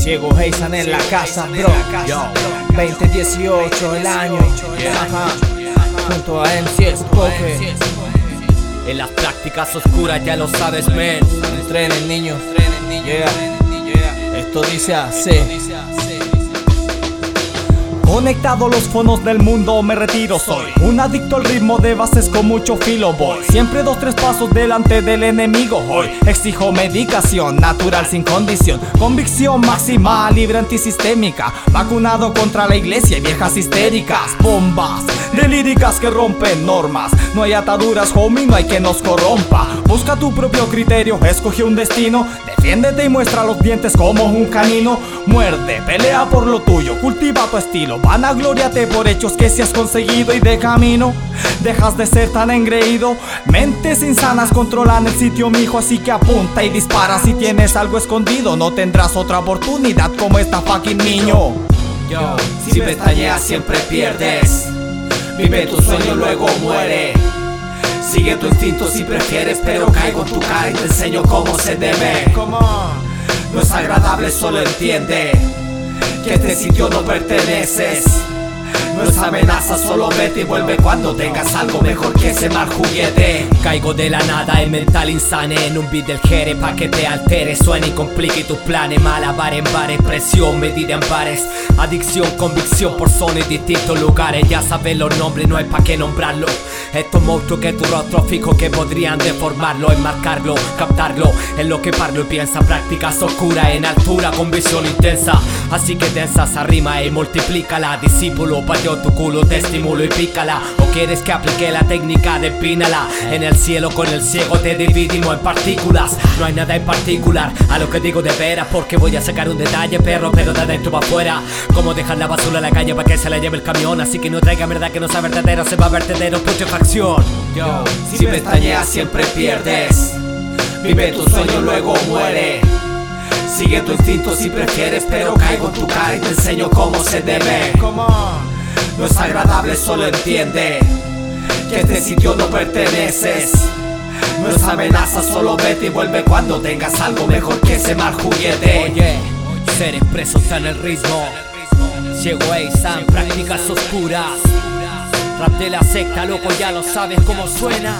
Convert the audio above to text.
Ciego Heisan en la casa, bro. 2018 el año. Junto a MCS Poke. En las prácticas oscuras ya lo sabes, men. Entrenen, niños. Esto dice así. Conectado los fonos del mundo me retiro soy Un adicto al ritmo de bases con mucho filo voy Siempre dos tres pasos delante del enemigo hoy Exijo medicación natural sin condición Convicción máxima libre antisistémica Vacunado contra la iglesia y viejas histéricas Bombas de líricas que rompen normas. No hay ataduras homie, no hay que nos corrompa. Busca tu propio criterio, escoge un destino. Defiéndete y muestra los dientes como un canino. Muerde, pelea por lo tuyo, cultiva tu estilo. Vanagloriate por hechos que se has conseguido y de camino Dejas de ser tan engreído. Mentes insanas controlan el sitio mijo Así que apunta y dispara. Si tienes algo escondido No tendrás otra oportunidad como esta fucking niño. Yo, si pestañeas siempre pierdes Vive tu sueño luego muere. Sigue tu instinto si prefieres Pero caigo en tu cara y te enseño cómo se debe. No es agradable solo entiende Que este sitio no perteneces no es amenaza, solo vete y vuelve cuando tengas algo mejor que ese mal juguete. Caigo de la nada en mental insane en un beat del jere pa' que te altere, suene y complique tus planes. Malabar en bares, presión, medida en bares. Adicción, convicción por zonas y distintos lugares. Ya sabes los nombres, no hay pa' qué nombrarlo. Estos monstruos que tu rostro fijo que podrían deformarlo, enmarcarlo, captarlo. En lo que parlo y piensa, prácticas oscuras en altura con visión intensa. Así que tensa esa rima y multiplícala, discípulo, tu culo, te estimulo y pícala. O quieres que aplique la técnica de pínala. En el cielo con el ciego te dividimos en partículas. No hay nada en particular a lo que digo de veras, porque voy a sacar un detalle, perro, pero de adentro para afuera. Como dejar la basura en la calle para que se la lleve el camión. Así que no traiga verdad que no sea verdadero, se va vertedero, putrefacción. Yo, si pestañeas siempre pierdes. Vive tu sueño, luego muere. Sigue tu instinto si prefieres, pero caigo en tu cara y te enseño cómo se debe. No es agradable, solo entiende que este sitio no perteneces. No es amenaza, solo vete y vuelve cuando tengas algo mejor que ese mal juguete. Oye, ser expreso está en el ritmo. Sam, prácticas oscuras. Rap de la secta, loco, ya lo sabes cómo suena.